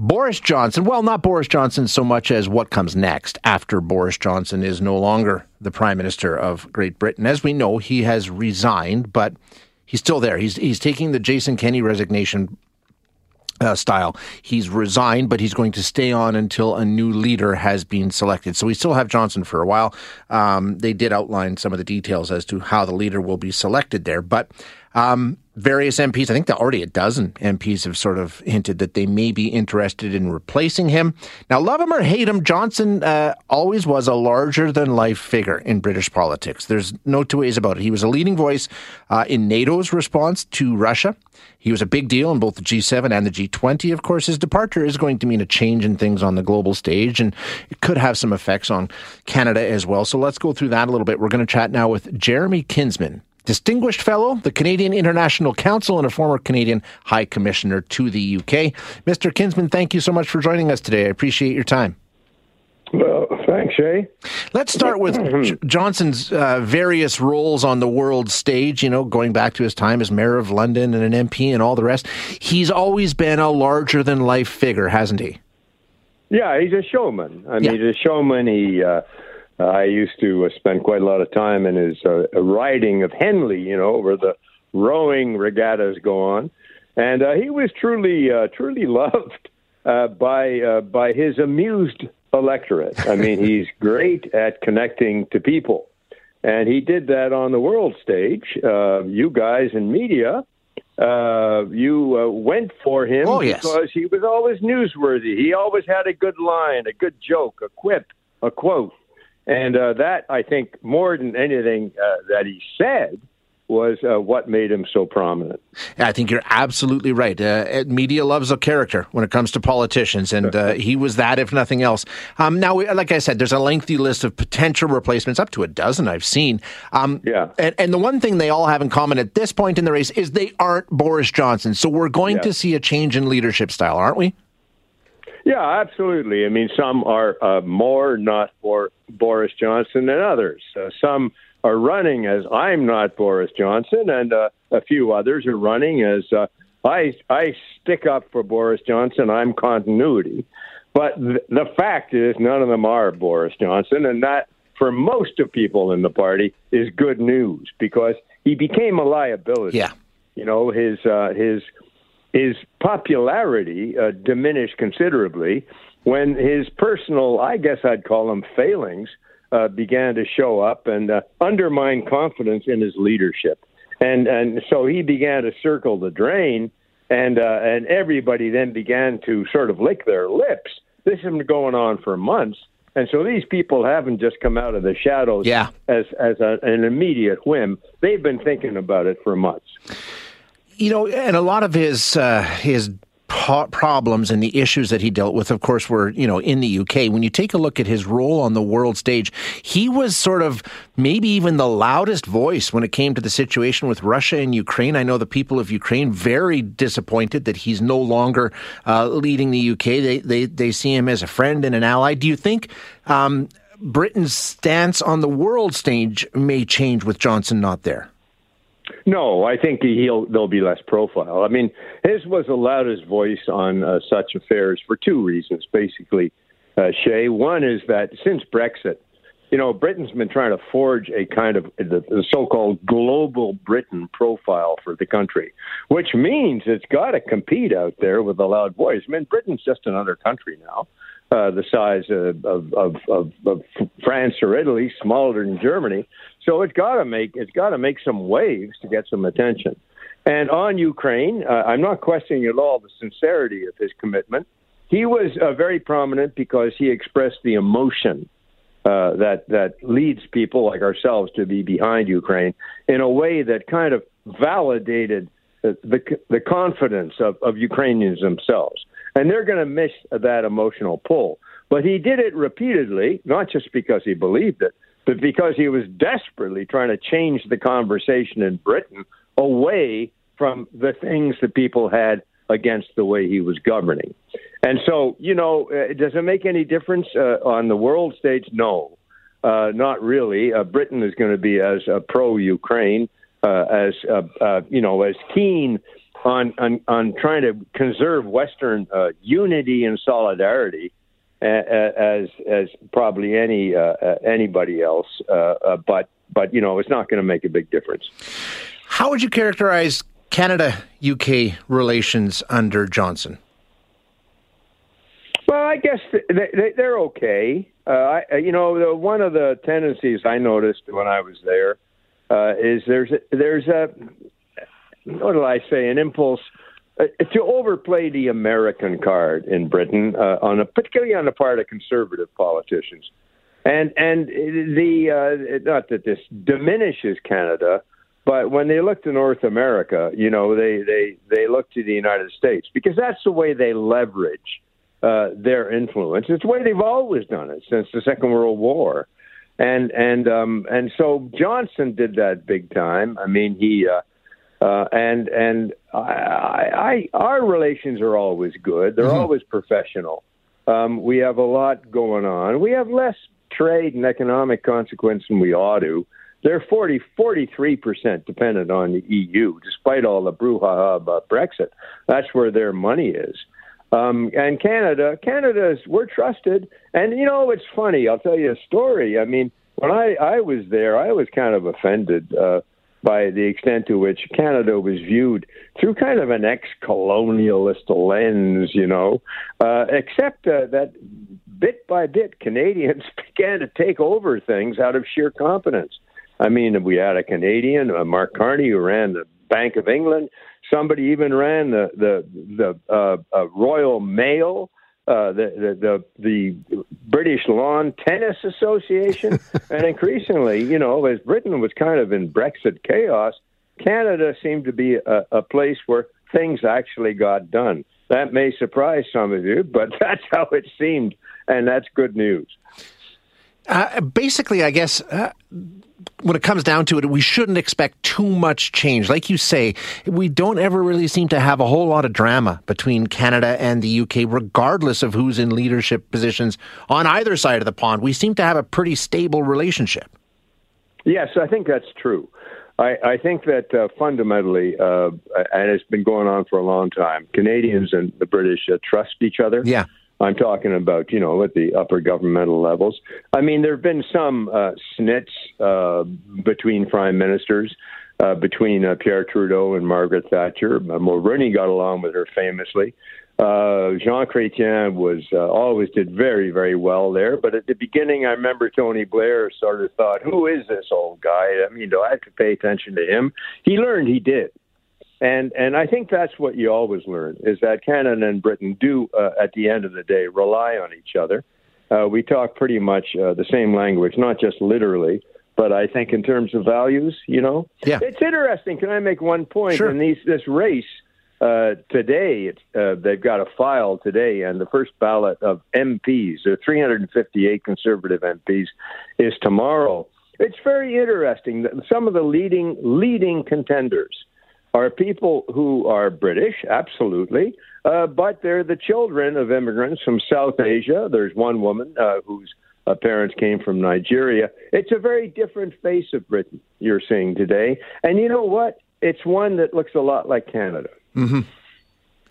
Boris Johnson, well, not Boris Johnson so much as what comes next after Boris Johnson is no longer the Prime Minister of Great Britain. As we know, he has resigned, but he's still there. He's, he's taking the Jason Kenney resignation uh, style. He's resigned, but he's going to stay on until a new leader has been selected. So we still have Johnson for a while. Um, they did outline some of the details as to how the leader will be selected there, but um, various MPs, I think already a dozen MPs have sort of hinted that they may be interested in replacing him. Now, love him or hate him, Johnson uh, always was a larger than life figure in British politics. There's no two ways about it. He was a leading voice uh, in NATO's response to Russia. He was a big deal in both the G7 and the G20. Of course, his departure is going to mean a change in things on the global stage, and it could have some effects on Canada as well. So let's go through that a little bit. We're going to chat now with Jeremy Kinsman. Distinguished Fellow, the Canadian International Council, and a former Canadian High Commissioner to the UK. Mr. Kinsman, thank you so much for joining us today. I appreciate your time. Well, thanks, Shay. Let's start with J- Johnson's uh, various roles on the world stage, you know, going back to his time as mayor of London and an MP and all the rest. He's always been a larger than life figure, hasn't he? Yeah, he's a showman. I mean, he's a showman. He uh, I used to uh, spend quite a lot of time in his uh, riding of Henley, you know, where the rowing regattas go on, and uh, he was truly, uh, truly loved uh, by uh, by his amused electorate. I mean, he's great at connecting to people, and he did that on the world stage. Uh, you guys in media. Uh, you uh, went for him oh, yes. because he was always newsworthy. He always had a good line, a good joke, a quip, a quote. And uh, that, I think, more than anything uh, that he said, was uh, what made him so prominent. I think you're absolutely right. Uh, media loves a character when it comes to politicians, and uh, he was that, if nothing else. Um, now, like I said, there's a lengthy list of potential replacements, up to a dozen I've seen. Um, yeah. And, and, the one thing they all have in common at this point in the race is they aren't Boris Johnson. So we're going yeah. to see a change in leadership style, aren't we? Yeah, absolutely. I mean, some are uh, more not for Boris Johnson and others. Uh, some are running as I'm not Boris Johnson, and uh, a few others are running as uh, I I stick up for Boris Johnson. I'm continuity. But th- the fact is, none of them are Boris Johnson, and that for most of people in the party is good news because he became a liability. Yeah, you know his uh, his his popularity uh, diminished considerably when his personal, I guess I'd call them failings, uh, began to show up and uh, undermine confidence in his leadership. And and so he began to circle the drain, and uh, and everybody then began to sort of lick their lips. This has been going on for months, and so these people haven't just come out of the shadows yeah. as as a, an immediate whim. They've been thinking about it for months. You know, and a lot of his uh, his problems and the issues that he dealt with, of course, were, you know, in the UK. When you take a look at his role on the world stage, he was sort of maybe even the loudest voice when it came to the situation with Russia and Ukraine. I know the people of Ukraine very disappointed that he's no longer uh, leading the UK. They, they, they see him as a friend and an ally. Do you think um, Britain's stance on the world stage may change with Johnson not there? No, I think he'll there'll be less profile. I mean, his was the loudest voice on uh, such affairs for two reasons, basically. Uh, Shay, one is that since Brexit, you know, Britain's been trying to forge a kind of the, the so-called global Britain profile for the country, which means it's got to compete out there with a loud voice. I mean, Britain's just another country now. Uh, the size of, of, of, of, France or Italy, smaller than Germany. So it's got to make it's got to make some waves to get some attention. And on Ukraine, uh, I'm not questioning at all the sincerity of his commitment. He was uh, very prominent because he expressed the emotion uh, that that leads people like ourselves to be behind Ukraine in a way that kind of validated the the, the confidence of, of Ukrainians themselves. And they're going to miss that emotional pull. But he did it repeatedly, not just because he believed it, but because he was desperately trying to change the conversation in Britain away from the things that people had against the way he was governing. And so, you know, uh, does it make any difference uh, on the world stage? No, uh, not really. Uh, Britain is going to be as uh, pro-Ukraine, uh, as you know, as keen on, on on trying to conserve Western uh, unity and solidarity as as probably any uh, uh, anybody else. but but you know, it's not going to make a big difference. How would you characterize Canada UK relations under Johnson? Well, I guess they, they, are okay. Uh, I, you know, the, one of the tendencies I noticed when I was there uh, is there's a, there's a what did I say an impulse uh, to overplay the American card in Britain uh, on a particularly on the part of conservative politicians, and and the uh, not that this diminishes Canada, but when they look to North America, you know, they they they look to the United States because that's the way they leverage uh, their influence. It's the way they've always done it since the Second World War, and and um, and so Johnson did that big time. I mean, he. Uh, uh, and and I, I, our relations are always good. They're mm-hmm. always professional. Um, we have a lot going on. We have less trade and economic consequence than we ought to. They're 40, 43% dependent on the EU, despite all the brouhaha about Brexit. That's where their money is. Um, and Canada, Canada's we're trusted. And you know, it's funny. I'll tell you a story. I mean, when I I was there, I was kind of offended uh, by the extent to which Canada was viewed through kind of an ex-colonialist lens. You know, uh, except uh, that bit by bit, Canadians began to take over things out of sheer competence. I mean, we had a Canadian, uh, Mark Carney, who ran the Bank of England. Somebody even ran the the the uh, uh, Royal Mail. Uh, the, the the the British Lawn Tennis Association, and increasingly, you know, as Britain was kind of in Brexit chaos, Canada seemed to be a, a place where things actually got done. That may surprise some of you, but that's how it seemed, and that's good news. Uh, basically, I guess uh, when it comes down to it, we shouldn't expect too much change. Like you say, we don't ever really seem to have a whole lot of drama between Canada and the UK, regardless of who's in leadership positions on either side of the pond. We seem to have a pretty stable relationship. Yes, I think that's true. I, I think that uh, fundamentally, uh, and it's been going on for a long time, Canadians and the British uh, trust each other. Yeah. I'm talking about, you know, at the upper governmental levels. I mean, there have been some uh, snits uh, between prime ministers, uh, between uh, Pierre Trudeau and Margaret Thatcher. Uh, Mulroney got along with her famously. Uh, Jean Chrétien was uh, always did very, very well there. But at the beginning, I remember Tony Blair sort of thought, "Who is this old guy? I mean, do I have to pay attention to him?" He learned he did. And and I think that's what you always learn is that Canada and Britain do, uh, at the end of the day, rely on each other. Uh, we talk pretty much uh, the same language, not just literally, but I think in terms of values, you know. Yeah. It's interesting. Can I make one point? Sure. In these this race uh, today, it's, uh, they've got a file today, and the first ballot of MPs, there are 358 Conservative MPs, is tomorrow. It's very interesting that some of the leading leading contenders are people who are British, absolutely, uh, but they're the children of immigrants from South Asia. There's one woman uh, whose uh, parents came from Nigeria. It's a very different face of Britain you're seeing today. And you know what? It's one that looks a lot like Canada. Mm-hmm.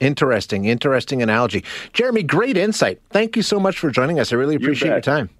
Interesting, interesting analogy. Jeremy, great insight. Thank you so much for joining us. I really appreciate you your time.